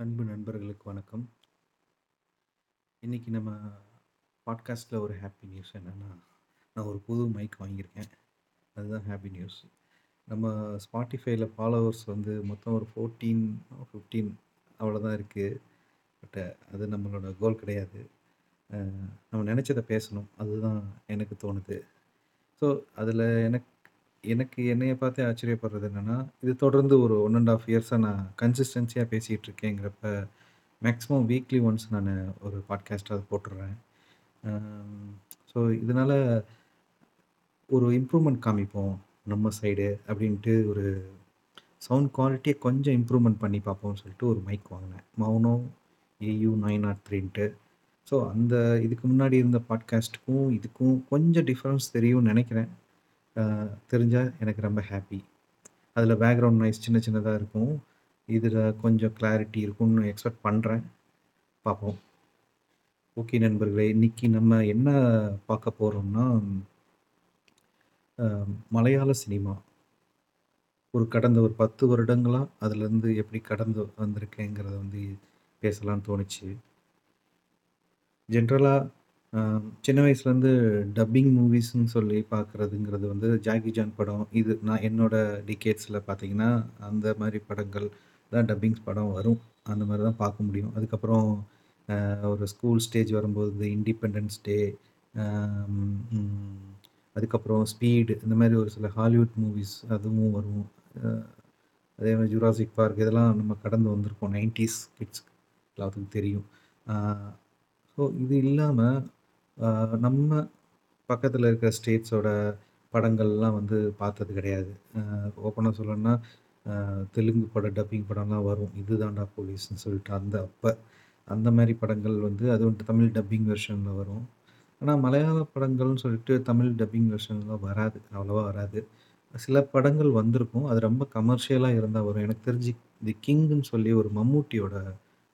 அன்பு நண்பர்களுக்கு வணக்கம். இன்னைக்கு நம்ம பாட்காஸ்ட்டில் ஒரு ஹாப்பி நியூஸ் என்னென்னா நான் ஒரு புது மைக் வாங்கியிருக்கேன். அதுதான் ஹாப்பி நியூஸ். நம்ம ஸ்பாட்டிஃபைல ஃபாலோவர்ஸ் வந்து மொத்தம் ஒரு 14, 15 அவ்வளோதான் இருக்குது பட் அது நம்மளோட கோல் கிடையாது. நம்ம நினச்சதை பேசணும். அதுதான் எனக்கு தோணுது. ஸோ, அதில் எனக்கு எனக்கு என்னைய பார்த்தே ஆச்சரியப்படுறது என்னென்னா இது தொடர்ந்து ஒரு ஒன் அண்ட் ஆஃப் இயர்ஸாக நான் கன்சிஸ்டன்சியாக பேசிகிட்டு இருக்கேங்கிறப்ப, மேக்ஸிமம் வீக்லி ஒன்ஸ் நான் ஒரு பாட்காஸ்ட்டாக போட்டுடுறேன் ஸோ, இதனால் ஒரு இம்ப்ரூவ்மெண்ட் காமிப்போம் நம்ம சைடு அப்படின்ட்டு ஒரு சவுண்ட் குவாலிட்டியை கொஞ்சம் இம்ப்ரூவ்மெண்ட் பண்ணி பார்ப்போம்னு சொல்லிட்டு ஒரு மைக் வாங்கினேன். மௌனோ ஏயு 903ன்ட்டு. ஸோ, அந்த இதுக்கு முன்னாடி இருந்த பாட்காஸ்ட்டுக்கும், இதுக்கும் கொஞ்சம் டிஃப்ரென்ஸ் தெரியும்னு நினைக்கிறேன். தெரிஞ்சால் எனக்கு ரொம்ப ஹாப்பி அதில் பேக்ரவுண்ட் நாய்ஸ் சின்ன சின்னதாக இருக்கும். இதில் கொஞ்சம் கிளாரிட்டி இருக்கும்னு எக்ஸ்பெக்ட் பண்ணுறேன் பார்ப்போம். ஓகே நண்பர்களே, இன்னைக்கு நம்ம என்ன பார்க்க போகிறோம்னா மலையாள சினிமா. ஒரு கடந்த ஒரு பத்து வருடங்களாக அதுலேருந்து எப்படி கடந்து வந்திருக்கேங்கிறத வந்து பேசலாம்னு தோணுச்சு. ஜென்ரலாக சின்ன வயசுலேருந்து டப்பிங் மூவிஸ்ன்னு சொல்லி பார்க்குறதுங்கிறது வந்து ஜாக்கி ஜான் படம், இது நான் என்னோடய டிகேட்ஸில் பார்த்தீங்கன்னா, அந்த மாதிரி படங்கள் தான் டப்பிங்ஸ் படம் வரும். அந்த மாதிரி தான் பார்க்க முடியும். அதுக்கப்புறம் ஒரு ஸ்கூல் ஸ்டேஜ் வரும்போது இந்த இண்டிபெண்டன்ஸ் டே, அதுக்கப்புறம் ஸ்பீடு இந்த மாதிரி ஒரு சில ஹாலிவுட் மூவிஸ் அதுவும் வரும். அதே மாதிரி ஜூராசிக் பார்க் இதெல்லாம் நம்ம கடந்து வந்திருப்போம். 90ஸ் கிட்ஸ் எல்லாத்துக்கும் தெரியும். ஸோ, இது இல்லாமல் நம்ம பக்கத்தில் இருக்கிற ஸ்டேட்ஸோட படங்கள்லாம் வந்து பார்த்தது கிடையாது. ஓப்பனாக சொல்லணுன்னா சொல்லணும்னா, தெலுங்கு படம் டப்பிங் படம்லாம் வரும். இதுதான்டா போலீஸ்ன்னு சொல்லிட்டு அந்த அப்ப. அந்த மாதிரி படங்கள் வந்து அது வந்துட்டு தமிழ் டப்பிங் வெர்ஷனில் வரும். ஆனால் மலையாள படங்கள்னு சொல்லிட்டு தமிழ் டப்பிங் வெர்ஷன்லாம் வராது. அவ்வளோவா வராது. சில படங்கள் வந்திருக்கும். அது ரொம்ப கமர்ஷியலாக இருந்தால் வரும். எனக்கு தெரிஞ்சு தி கிங்னு சொல்லி ஒரு மம்மூட்டியோட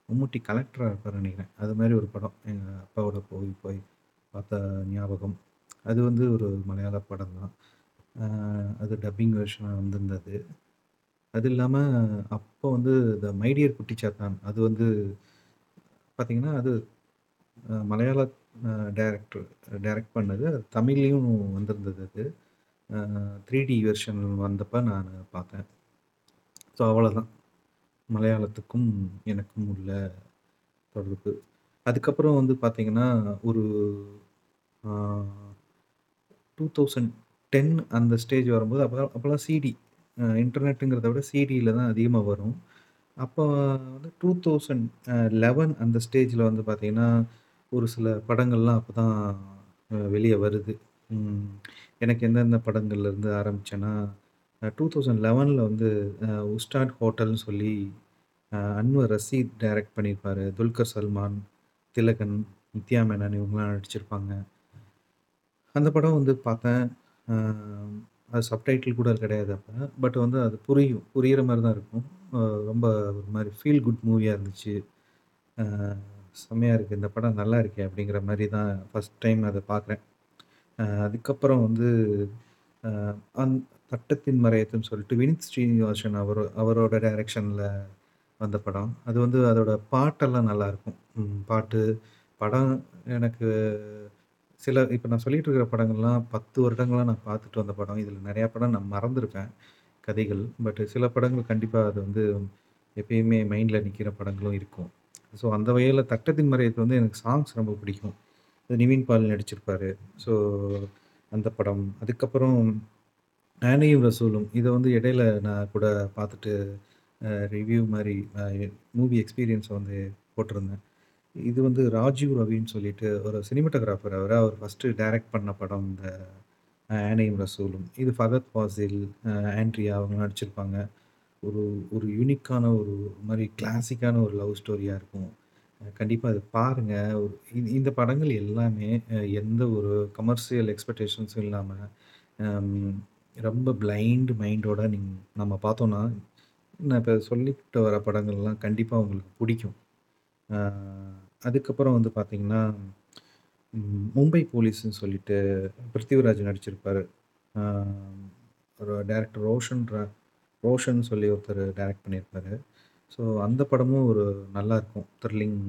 மம்மூட்டி கலெக்டராக இருப்பார் நினைக்கிறேன் அது மாதிரி ஒரு படம். எங்கள் அப்பாவோட போய் போய் பார்த்த ஞாபகம். அது வந்து ஒரு மலையாள படம் தான். அது டப்பிங் வெர்ஷனாக வந்திருந்தது. அது இல்லாமல் அப்போ வந்து த மைடியர் குட்டிச்சாத்தான் அது வந்து பார்த்திங்கன்னா அது மலையாள டைரக்டர் டைரக்ட் பண்ணது. அது தமிழ்லேயும் வந்திருந்தது அது. த்ரீ டி வெர்ஷன் வந்தப்போ நான் பார்த்தேன். ஸோ, அவ்வளோதான். மலையாளத்துக்கும் எனக்கும் உள்ள தொடர்பு. அதுக்கப்புறம் வந்து பார்த்தீங்கன்னா, ஒரு டூ தௌசண்ட் டென் அந்த ஸ்டேஜ் வரும்போது அப்போ அப்போல்லாம் சிடி இன்டர்நெட்டுங்கிறத விட சிடியில் தான் அதிகமாக வரும். அப்போ வந்து 2011 அந்த ஸ்டேஜில் வந்து பார்த்தீங்கன்னா, ஒரு சில படங்கள்லாம் அப்போ தான் வெளியே வருது. எனக்கு எந்தெந்த படங்கள்லேருந்து ஆரம்பித்தேன்னா டூ தௌசண்ட் லெவனில் வந்து உஸ்டாட் ஹோட்டல்னு சொல்லி அன்வர் ரசீத் டைரக்ட் பண்ணியிருப்பார் துல்கர் சல்மான், திலகன், நித்யா மேனன் இவங்களாம் நடிச்சிருப்பாங்க. அந்த படம் வந்து பார்த்தேன். அது சப்டைட்டில் கூட கிடையாது அப்போ பட் வந்து அது புரியும். புரியிற மாதிரி தான் இருக்கும். ரொம்ப ஒரு மாதிரி ஃபீல் குட் மூவியாக இருந்துச்சு. செம்மையாக இருக்குது இந்த படம் நல்லா இருக்கே! அப்படிங்கிற மாதிரி தான் ஃபஸ்ட் டைம் அதை பார்க்குறேன். அதுக்கப்புறம் வந்து அந் தட்டத்தின் மறையத்துன்னு சொல்லிட்டு வினித் ஸ்ரீனிவாசன் அவரோ அவரோட டைரெக்ஷனில் வந்த படம். அது வந்து அதோட பாட்டெல்லாம் நல்லாயிருக்கும். பாட்டு, படம் எனக்கு சில இப்போ நான் சொல்லிட்டு இருக்கிற படங்கள்லாம் பத்து வருடங்களாக நான் பார்த்துட்டு வந்த படம். இதில் நிறையா படம் நான் மறந்துருப்பேன் கதைகள். பட் சில படங்கள் கண்டிப்பாக அது வந்து எப்பயுமே மைண்டில் நிற்கிற படங்களும் இருக்கும். ஸோ, அந்த வகையில் தட்டத்தின் மறையத்து வந்து எனக்கு சாங்ஸ் ரொம்ப பிடிக்கும். அது நிவின் பால் நடிச்சிருப்பார் ஸோ, அந்த படம். அதுக்கப்புறம் ஆனையும் ரசூலும். இதை வந்து இடையில நான் கூட பார்த்துட்டு ரிவ்யூ மாதிரி மூவி எக்ஸ்பீரியன்ஸ் வந்து போட்டிருந்தேன். இது வந்து ராஜீவ் ரவின்னு சொல்லிட்டு ஒரு சினிமாட்டோகிராஃபர் அவர் அவர் ஃபஸ்ட்டு டைரக்ட் பண்ண படம் இந்த ஆனையும் ரசூலும். இது ஃபகத் ஃபாசில், ஆண்ட்ரியா அவங்க நடிச்சிருப்பாங்க. ஒரு ஒரு யூனிக்கான ஒரு மாதிரி கிளாசிக்கான ஒரு லவ் ஸ்டோரியாக இருக்கும். கண்டிப்பாக அது பாருங்கள் ஒரு இந்த படங்கள் எல்லாமே எந்த ஒரு கமர்ஷியல் எக்ஸ்பெக்டேஷன்ஸும் இல்லாமல் ரொம்ப பிளைண்ட் மைண்டோட நீங்கள் நம்ம பார்த்தோன்னா நான் இப்போ சொல்லிட்டு வர படங்கள்லாம் கண்டிப்பாக உங்களுக்கு பிடிக்கும் அதுக்கப்புறம் வந்து பார்த்திங்கன்னா மும்பை போலீஸ்ன்னு சொல்லிட்டு பிருத்திவிராஜ் நடிச்சிருப்பார் ஒரு டேரக்டர் ரோஷன் ரோஷன் சொல்லி ஒருத்தர் டைரக்ட் பண்ணியிருப்பாரு. ஸோ அந்த படமும் ஒரு நல்லாயிருக்கும். த்ரில்லிங்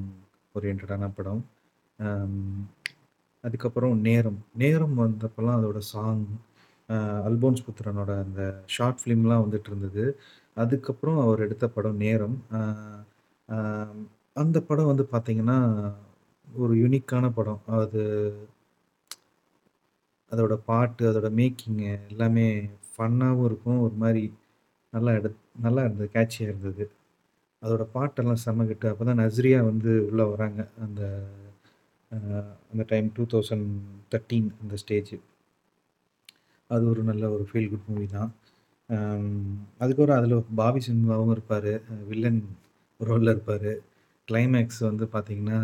ஓரியன்டான படம். அதுக்கப்புறம் நேரம். நேரம் வந்தப்பலாம் அதோட சாங், அல்போன்ஸ் புத்திரனோட அந்த ஷார்ட் ஃபிலிம்லாம் வந்துட்டுருந்தது. அதுக்கப்புறம் அவர் எடுத்த படம் நேரம். அந்த படம் வந்து பார்த்தீங்கன்னா, ஒரு யூனிக்கான படம். அது அதோட பாட்டு, அதோட மேக்கிங்கு எல்லாமே ஃபன்னாகவும் இருக்கும். ஒரு மாதிரி நல்லா எடுத் நல்லா இருந்தது. கேட்சியாக இருந்தது. அதோட பாட்டெல்லாம் செமகிட்டு அப்போ தான் நஸ்ரியா வந்து உள்ளே வராங்க. அந்த அந்த டைம் 2013 அந்த ஸ்டேஜ். அது ஒரு நல்ல ஒரு ஃபீல் குட் மூவி தான். அதுக்கப்புறம் அதில் பாபி சிம்ஹாவும் இருப்பார் வில்லன் ரோலில் இருப்பார் கிளைமேக்ஸ் வந்து பார்த்திங்கன்னா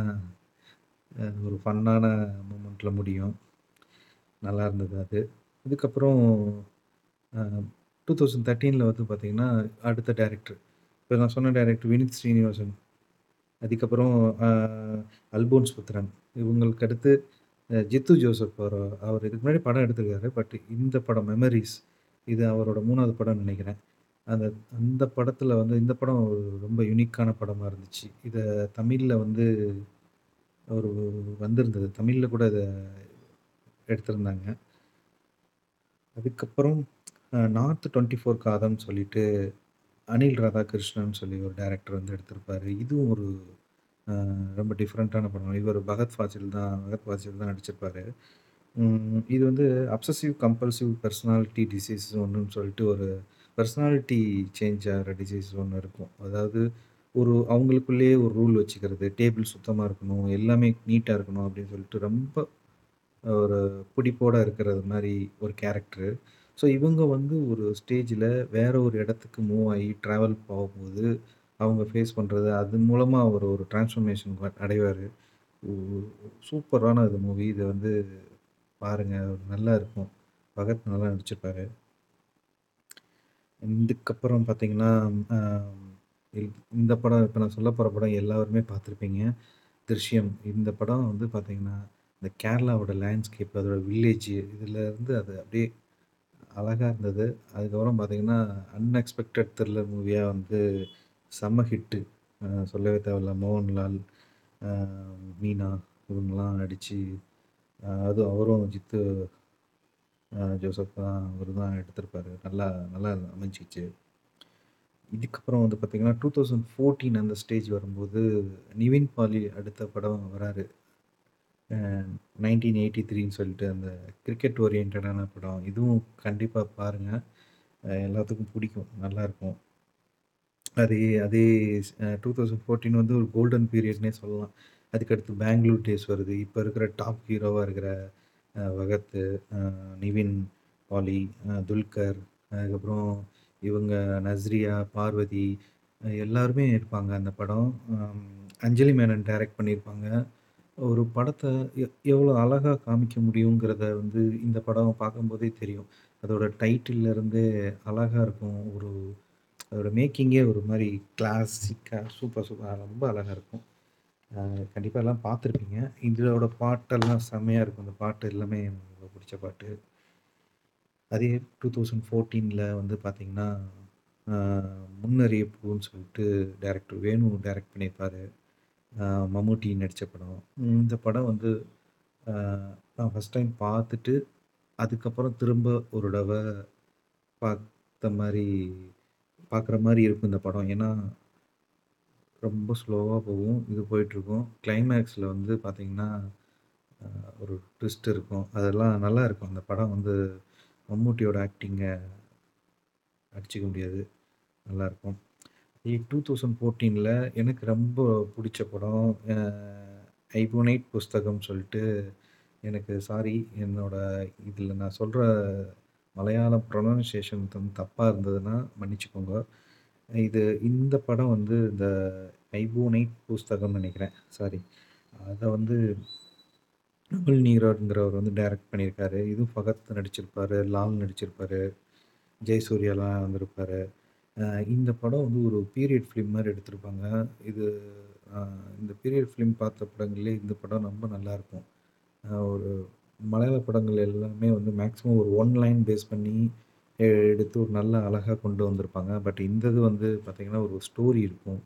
ஒரு ஃபன்னான மூமெண்ட்டில் முடியும். நல்லா இருந்தது அது. இதுக்கப்புறம் டூ தௌசண்ட் தேர்ட்டீனில் வந்து பார்த்திங்கன்னா அடுத்த டேரக்டர் இப்போ நான் சொன்ன டேரக்டர் வினித் ஸ்ரீனிவாசன். அதுக்கப்புறம் அல்போன்ஸ் புத்திரன். இவங்களுக்கு அடுத்து ஜித்து ஜோசப் அவர் அவர் இதுக்கு முன்னாடி படம் எடுத்திருக்காரு. பட் இந்த படம் மெமரிஸ் இது அவரோட மூணாவது படம்னு நினைக்கிறேன் அந்த அந்த படத்தில் வந்து இந்த படம் ரொம்ப யூனிக்கான படமாக இருந்துச்சு. இதை தமிழில் வந்து ஒரு வந்திருந்தது. தமிழில் கூட இதை எடுத்திருந்தாங்க. அதுக்கப்புறம் நார்த் டுவெண்ட்டி ஃபோர் காதம்னு சொல்லிட்டு, அனில் ராதாகிருஷ்ணன் சொல்லி ஒரு டேரக்டர் வந்து எடுத்திருப்பாரு. இதுவும் ஒரு ரொம்ப டிஃப்ரெண்ட்டான படம். இவர் பகத் ஃபாசில் தான் பகத் ஃபாசில் தான் நடிச்சிருப்பார் இது வந்து அப்சசிவ் கம்பல்சிவ் பர்சனாலிட்டி டிசீஸ் ஒன்றுன்னு சொல்லிட்டு ஒரு பர்சனாலிட்டி சேஞ்ச் ஆகிற டிசீஸ் ஒன்று இருக்கும். அதாவது ஒரு அவங்களுக்குள்ளேயே ஒரு ரூல் வச்சுக்கிறது. டேபிள் சுத்தமாக இருக்கணும், எல்லாமே நீட்டாக இருக்கணும் அப்படின்னு சொல்லிட்டு ரொம்ப ஒரு பிடிப்போட இருக்கிறது மாதிரி ஒரு கேரக்டரு. ஸோ இவங்க வந்து ஒரு ஸ்டேஜில் வேற ஒரு இடத்துக்கு மூவ் ஆகி ட்ராவல் போகும்போது, அவங்க ஃபேஸ் பண்ணுறது அது மூலமாக அவர் ஒரு டிரான்ஸ்ஃபர்மேஷன் அடைவார் சூப்பரான இது மூவி. இதை வந்து பாருங்கள் நல்லா இருக்கும். பகத் நல்லா நடிச்சிருப்பாரு. இதுக்கப்புறம் பார்த்தீங்கன்னா, இந்த படம் இப்போ நான் சொல்ல போகிற படம் எல்லாருமே பார்த்துருப்பீங்க. "திருஷ்யம்" இந்த படம் வந்து பார்த்திங்கன்னா இந்த கேரளாவோட லேண்ட்ஸ்கேப் அதோட வில்லேஜ் இதுலருந்து அது அப்படியே அழகாக இருந்தது. அதுக்கப்புறம் பார்த்தீங்கன்னா, அன்எக்ஸ்பெக்டட் த்ரில்லர் மூவியாக வந்து செம்ம ஹிட்டு. சொல்லவே தேவையில்ல. மோகன்லால், மீனா இவங்கலாம் நடித்து அதுவும் அவரும் ஜித்து ஜோசப் தான் அவர் தான் எடுத்திருப்பார் நல்லா நல்லா அமைஞ்சிச்சு. இதுக்கப்புறம் வந்து பார்த்திங்கன்னா டூ தௌசண்ட் ஃபோர்டீன் அந்த ஸ்டேஜ் வரும்போது, நிவின் பாலி அடுத்த படம் வராரு. அ 1983ன்னு சொல்லிட்டு அந்த கிரிக்கெட் ஓரியன்டான படம். இதுவும் கண்டிப்பாக பாருங்கள் எல்லாத்துக்கும் பிடிக்கும். நல்லாயிருக்கும். அதே அதே டூ தௌசண்ட் ஃபோர்டீன் வந்து ஒரு கோல்டன் பீரியட்னே சொல்லலாம். அதுக்கடுத்து பெங்களூர் டேஸ் வருது. இப்போ இருக்கிற டாப் ஹீரோவாக இருக்கிற வகத்து நிவின் பாலி, துல்கர், அதுக்கப்புறம் இவங்க நஸ்ரியா, பார்வதி எல்லாருமே இருப்பாங்க அந்த படம். அஞ்சலி மேனன் டைரக்ட் பண்ணியிருப்பாங்க. ஒரு படத்தை எவ்வளோ அழகாக காமிக்க முடியுங்கிறத வந்து இந்த படம் பார்க்கும்போதே தெரியும். அதோட டைட்டில்ல அழகாக இருக்கும். ஒரு அதோட மேக்கிங்கே ஒரு மாதிரி கிளாசிக்காக சூப்பர் சூப்பர் ரொம்ப அழகாக இருக்கும். கண்டிப்பாக எல்லாம் பார்த்துருப்பீங்க. இதோட பாட்டெல்லாம் செம்மையாக இருக்கும். அந்த பாட்டு எல்லாமே எனக்கு ரொம்ப பிடிச்ச பாட்டு. அதே 2014ல வந்து பார்த்திங்கன்னா முன்னறியப்புன்னு சொல்லிட்டு டேரக்டர் வேணு டைரக்ட் பண்ணியிருப்பார் மம்முட்டி நடித்த படம். இந்த படம் வந்து நான் ஃபர்ஸ்ட் டைம் பார்த்துட்டு, அதுக்கப்புறம் திரும்ப ஒரு தடவை பார்த்த மாதிரி பார்க்குற மாதிரி இருக்கும் இந்த படம். ஏன்னா, ரொம்ப ஸ்லோவாக போகும். இது போயிட்டுருக்கும். கிளைமேக்ஸில் வந்து பார்த்தீங்கன்னா, ஒரு ட்விஸ்ட் இருக்கும். அதெல்லாம் நல்லாயிருக்கும். அந்த படம் வந்து மம்முட்டியோட ஆக்டிங்கை அடிச்சுக்க முடியாது. நல்லாயிருக்கும். அதே 2014ல எனக்கு ரொம்ப பிடிச்ச படம் ஐபோனைட் புஸ்தகம் சொல்லிட்டு எனக்கு சாரி என்னோட இதில் நான் சொல்கிற மலையாளம் ப்ரொனன்சியேஷன் வந்து தப்பாக இருந்ததுன்னா மன்னிச்சுக்கோங்க. இது இந்த படம் வந்து இந்த ஐபோனைட் புஸ்தகம்னு நினைக்கிறேன் சாரி. அதை வந்து நகுல் நீராட்ங்கிறவர் வந்து டைரக்ட் பண்ணியிருக்காரு. இதுவும் ஃபகத் நடிச்சிருப்பார் லால் நடிச்சிருப்பார் ஜெயசூர்யாலாம் வந்திருப்பார் இந்த படம் வந்து ஒரு பீரியட் ஃபிலிம் மாதிரி எடுத்திருப்பாங்க. இது இந்த பீரியட் ஃபிலிம் பார்த்த படங்களே இந்த படம் ரொம்ப நல்லாயிருக்கும். ஒரு மலையாள படங்கள் எல்லாமே வந்து மேக்ஸிமம் ஒரு ஒன் லைன் பேஸ் பண்ணி எடுத்து ஒரு நல்ல அழகாக கொண்டு வந்திருப்பாங்க. பட் இந்த இது வந்து பார்த்திங்கன்னா ஒரு ஸ்டோரி இருக்கும்.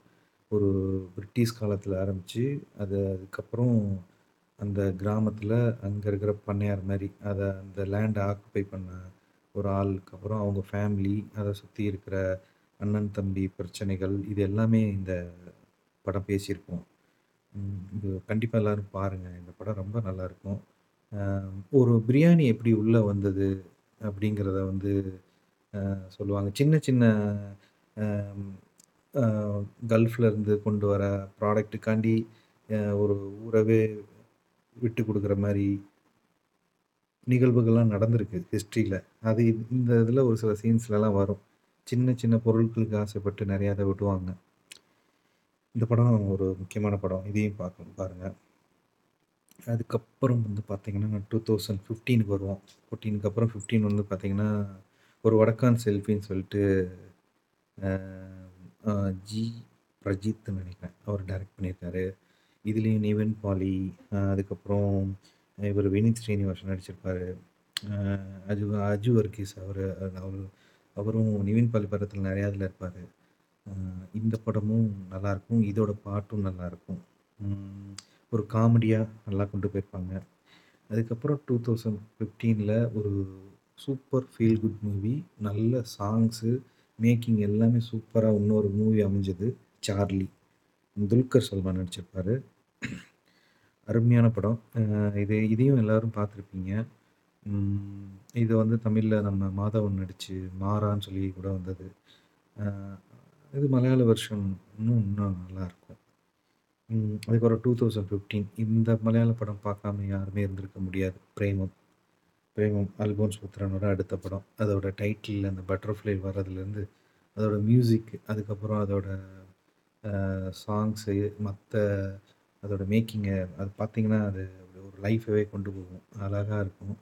ஒரு பிரிட்டிஷ் காலத்தில் ஆரம்பித்து அது அதுக்கப்புறம் அந்த கிராமத்தில் அங்கே இருக்கிற பண்ணையார் மாதிரி அதை அந்த லேண்டை ஆக்குபை பண்ண ஒரு ஆளுக்கு அப்புறம் அவங்க ஃபேமிலி, அதை சுற்றி இருக்கிற அண்ணன், தம்பி பிரச்சனைகள், இது எல்லாமே இந்த படம் பேசியிருக்கோம் இது கண்டிப்பாக எல்லாரும் பாருங்கள் இந்த படம் ரொம்ப நல்லாயிருக்கும். ஒரு பிரியாணி எப்படி உள்ளே வந்தது? அப்படிங்கிறத வந்து சொல்லுவாங்க. சின்ன சின்ன கல்ஃப்லேருந்து கொண்டு வர ப்ராடக்ட்டுக்காண்டி ஒரு ஊரவே விட்டு கொடுக்குற மாதிரி நிகழ்வுகள்லாம் நடந்திருக்கு ஹிஸ்ட்ரியில் அது இந்த இதில் ஒரு சில சீன்ஸ்லலாம் வரும். சின்ன சின்ன பொருட்களுக்கு ஆசைப்பட்டு நிறையா அதை விடுவாங்க. இந்த படம் ஒரு முக்கியமான படம். இதையும் பார்க்கணும் பாருங்கள் அதுக்கப்புறம் வந்து பார்த்திங்கன்னா டூ தௌசண்ட் ஃபிஃப்டீனுக்கு வருவோம். 14க்கு அப்புறம் 15 வந்து பார்த்திங்கன்னா ஒரு வடக்கான் செல்ஃபின்னு சொல்லிட்டு ஜி. பிரஜித்ன்னு நினைக்கிறேன் அவர் டைரக்ட் பண்ணியிருக்காரு. இதுலேயும் நிவன் பாலி, அதுக்கப்புறம் இவர் வினித் ஸ்ரீனிவாசன் நடிச்சிருப்பார் அஜு அஜு வர்கீஸ் அவர் அவர் அவரும் நிவின் பாலி படத்தில் நிறையா இதில் இருப்பார் இந்த படமும் நல்லாயிருக்கும். இதோட பாட்டும் நல்லாயிருக்கும். ஒரு காமெடியாக நல்லா கொண்டு போயிருப்பாங்க. அதுக்கப்புறம் 2015ல ஒரு சூப்பர் ஃபீல் குட் மூவி. நல்ல சாங்ஸு, மேக்கிங் எல்லாமே சூப்பராக இன்னொரு மூவி அமைஞ்சது. சார்லி. துல்கர் சல்மான் நடிச்சிருப்பார் அருமையான படம். இது இதையும் எல்லோரும் பார்த்துருப்பீங்க. இது வந்து தமிழில் நம்ம மாதவன் நடித்து மாறான்னு சொல்லி கூட வந்தது. இது மலையாள வெர்ஷன் இன்னும் இன்னும் நல்லாயிருக்கும். அதுக்கப்புறம் டூ தௌசண்ட் ஃபிஃப்டீன் இந்த மலையாள படம் பார்க்காம யாருமே இருந்திருக்க முடியாது. பிரேமம். பிரேமம் அல்போன்ஸ் புத்திரனோட அடுத்த படம். அதோட டைட்டில் அந்த பட்டர்ஃப்ளை வர்றதுலேருந்து, அதோட மியூசிக், அதுக்கப்புறம் அதோட சாங்ஸு, மற்ற அதோட மேக்கிங்கை அது பார்த்தீங்கன்னா, அது ஒரு லைஃபவே கொண்டு போகும். அழகாக இருக்கும்.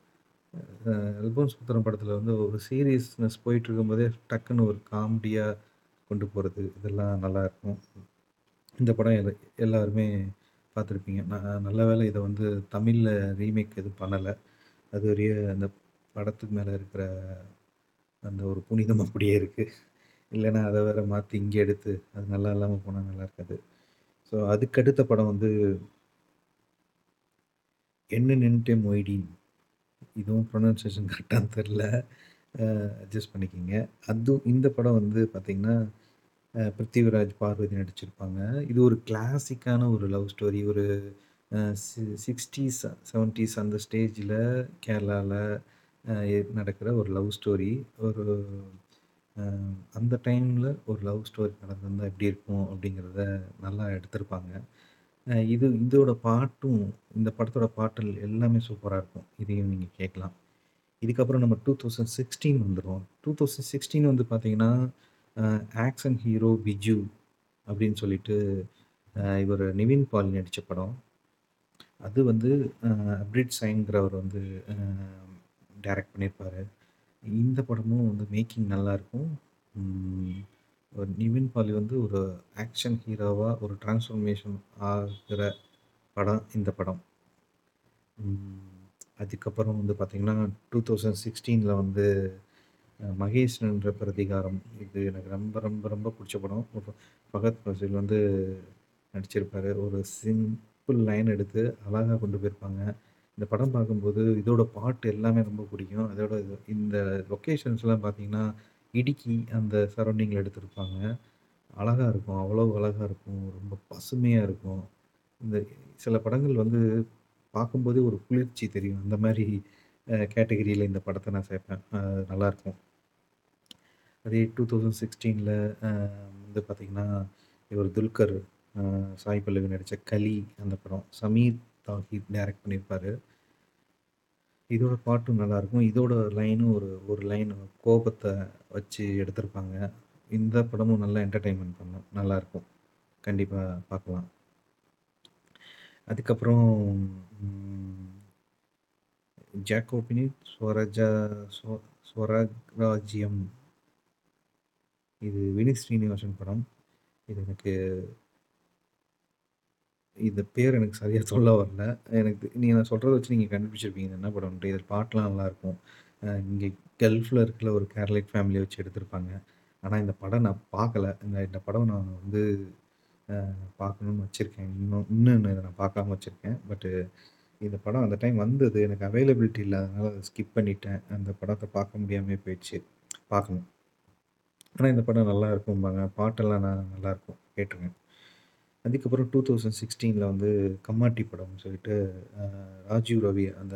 அல்போன்ஸ் புத்திரன் படத்தில் வந்து ஒரு சீரியஸ்னஸ் போயிட்டுருக்கும்போதே, டக்குன்னு ஒரு காமெடியாக கொண்டு போகிறது இதெல்லாம் நல்லாயிருக்கும். இந்த படம் எல் எல்லாருமே பார்த்துருப்பீங்க. நான் நல்ல வேளை இதை வந்து தமிழில் ரீமேக் எதுவும் பண்ணலை அது வரைய அந்த படத்துக்கு மேலே இருக்கிற அந்த ஒரு புனிதம் அப்படியே இருக்குது இல்லைன்னா அதை வேற மாற்றி இங்கே எடுத்து, அது நல்லா இல்லாமல் போனால் நல்லா இருக்காது. ஸோ அதுக்கடுத்த படம் வந்து "என்ன நின்ட்டே மொய்டீன்" இதுவும் ப்ரொனன்சியேஷன் கரெக்டாக தெரியல. அட்ஜஸ்ட் பண்ணிக்கிங்க அதுவும் இந்த படம் வந்து பார்த்திங்கன்னா பிருத்திவிராஜ், பார்வதி நடிச்சிருப்பாங்க. இது ஒரு கிளாசிக்கான ஒரு லவ் ஸ்டோரி. ஒரு சிக்ஸ்டீஸ் சி 60ஸ், 70ஸ் அந்த ஸ்டேஜில் கேரளாவில் நடக்கிற ஒரு லவ் ஸ்டோரி. ஒரு அந்த டைமில் ஒரு லவ் ஸ்டோரி நடந்திருந்தால் எப்படி இருக்கும்? அப்படிங்கிறத நல்லா எடுத்திருப்பாங்க. இது இதோட பாட்டும், இந்த படத்தோட பாட்டல் எல்லாமே சூப்பராக இருக்கும். இதையும் நீங்கள் கேட்கலாம். இதுக்கப்புறம் நம்ம டூ தௌசண்ட் சிக்ஸ்டீன் வந்துடுவோம் டூ தௌசண்ட் சிக்ஸ்டீன் வந்து பார்த்திங்கன்னா ஆக்ஷன் ஹீரோ பிஜு அப்படின்னு சொல்லிட்டு, இவர் நிவின் பாலி நடித்த படம். அது வந்து அப்ரிட் சைன்ங்கிறவர் வந்து டைரக்ட் பண்ணியிருப்பார் இந்த படமும் வந்து மேக்கிங் நல்லாயிருக்கும். ஒரு நிவின் பாலி வந்து ஒரு ஆக்ஷன் ஹீரோவாக ஒரு டிரான்ஸ்ஃபர்மேஷன் ஆகிற படம் இந்த படம். அதுக்கப்புறம் வந்து பார்த்திங்கன்னா டூ தௌசண்ட் சிக்ஸ்டீனில் வந்து மகேஷ்ன்ற பிரதிகாரம். இது எனக்கு ரொம்ப ரொம்ப ரொம்ப பிடிச்ச படம். ஃபகத் ஃபசில் வந்து நடிச்சிருப்பார் ஒரு சிம்பிள் லைன் எடுத்து அழகாக கொண்டு போயிருப்பாங்க. இந்த படம் பார்க்கும்போது இதோட பாட்டு எல்லாமே ரொம்ப பிடிக்கும். அதோட இது இந்த லொக்கேஷன்ஸ்லாம் பார்த்தீங்கன்னா, இடுக்கி அந்த சரௌண்டிங்கில் எடுத்திருப்பாங்க. அழகாக இருக்கும். அவ்வளோ அழகாக இருக்கும். ரொம்ப பசுமையாக இருக்கும். இந்த சில படங்கள் வந்து பார்க்கும்போதே ஒரு குளிர்ச்சி தெரியும். அந்த மாதிரி கேட்டகரியில் இந்த படத்தை நான் சேர்ப்பேன். நல்லாயிருக்கும். அதே டூ தௌசண்ட் சிக்ஸ்டீனில் வந்து பார்த்திங்கன்னா இவர் துல்கர், சாய் பல்லவி நடித்த கலி அந்த படம். சமீர் தாஹிர் டைரக்ட் பண்ணியிருப்பார் இதோட பாட்டும் நல்லாயிருக்கும். இதோட லைனும் ஒரு ஒரு லைன் கோபத்தை வச்சு எடுத்திருப்பாங்க. இந்த படமும் நல்லா என்டர்டெயின்மெண்ட் பண்ணும். நல்லாயிருக்கும். கண்டிப்பாக பார்க்கலாம். அதுக்கப்புறம் ஜாக்கோபினி ஸ்வராஜா ஸ்வ இது வினித் ஸ்ரீனிவாசன் படம். இது எனக்கு இந்த பேர் எனக்கு சரியாக சொல்ல வரல. எனக்கு நீங்கள் நான் சொல்கிறத வச்சு நீங்கள் கண்டுபிடிச்சிருப்பீங்க என்ன படம்ன்ட்டு. இதில் பாட்டெலாம் நல்லாயிருக்கும். இங்கே கல்ஃபில் இருக்கிற ஒரு கேரளைட் ஃபேமிலியை வச்சு எடுத்திருப்பாங்க. ஆனால் இந்த படம் நான் பார்க்கல. இந்த இந்த படம் நான் வந்து பார்க்கணுன்னு பார்க்கணும்னு இன்னும் இன்னும் இதை நான் பார்க்காம வச்சுருக்கேன் பட்டு இந்த படம் அந்த டைம் வந்தது. எனக்கு அவைலபிலிட்டி இல்லாதனால அதை ஸ்கிப் பண்ணிட்டேன். அந்த படத்தை பார்க்க முடியாமல் போயிடுச்சு. பார்க்கணும். ஆனால் இந்த படம் நல்லா இருக்கும்பாங்க. பாட்டெல்லாம் நான் நல்லாயிருக்கும். கேட்டிருக்கேன் அதுக்கப்புறம் 2016ல வந்து கம்மாட்டி படம்னு சொல்லிட்டு ராஜீவ் ரவி அந்த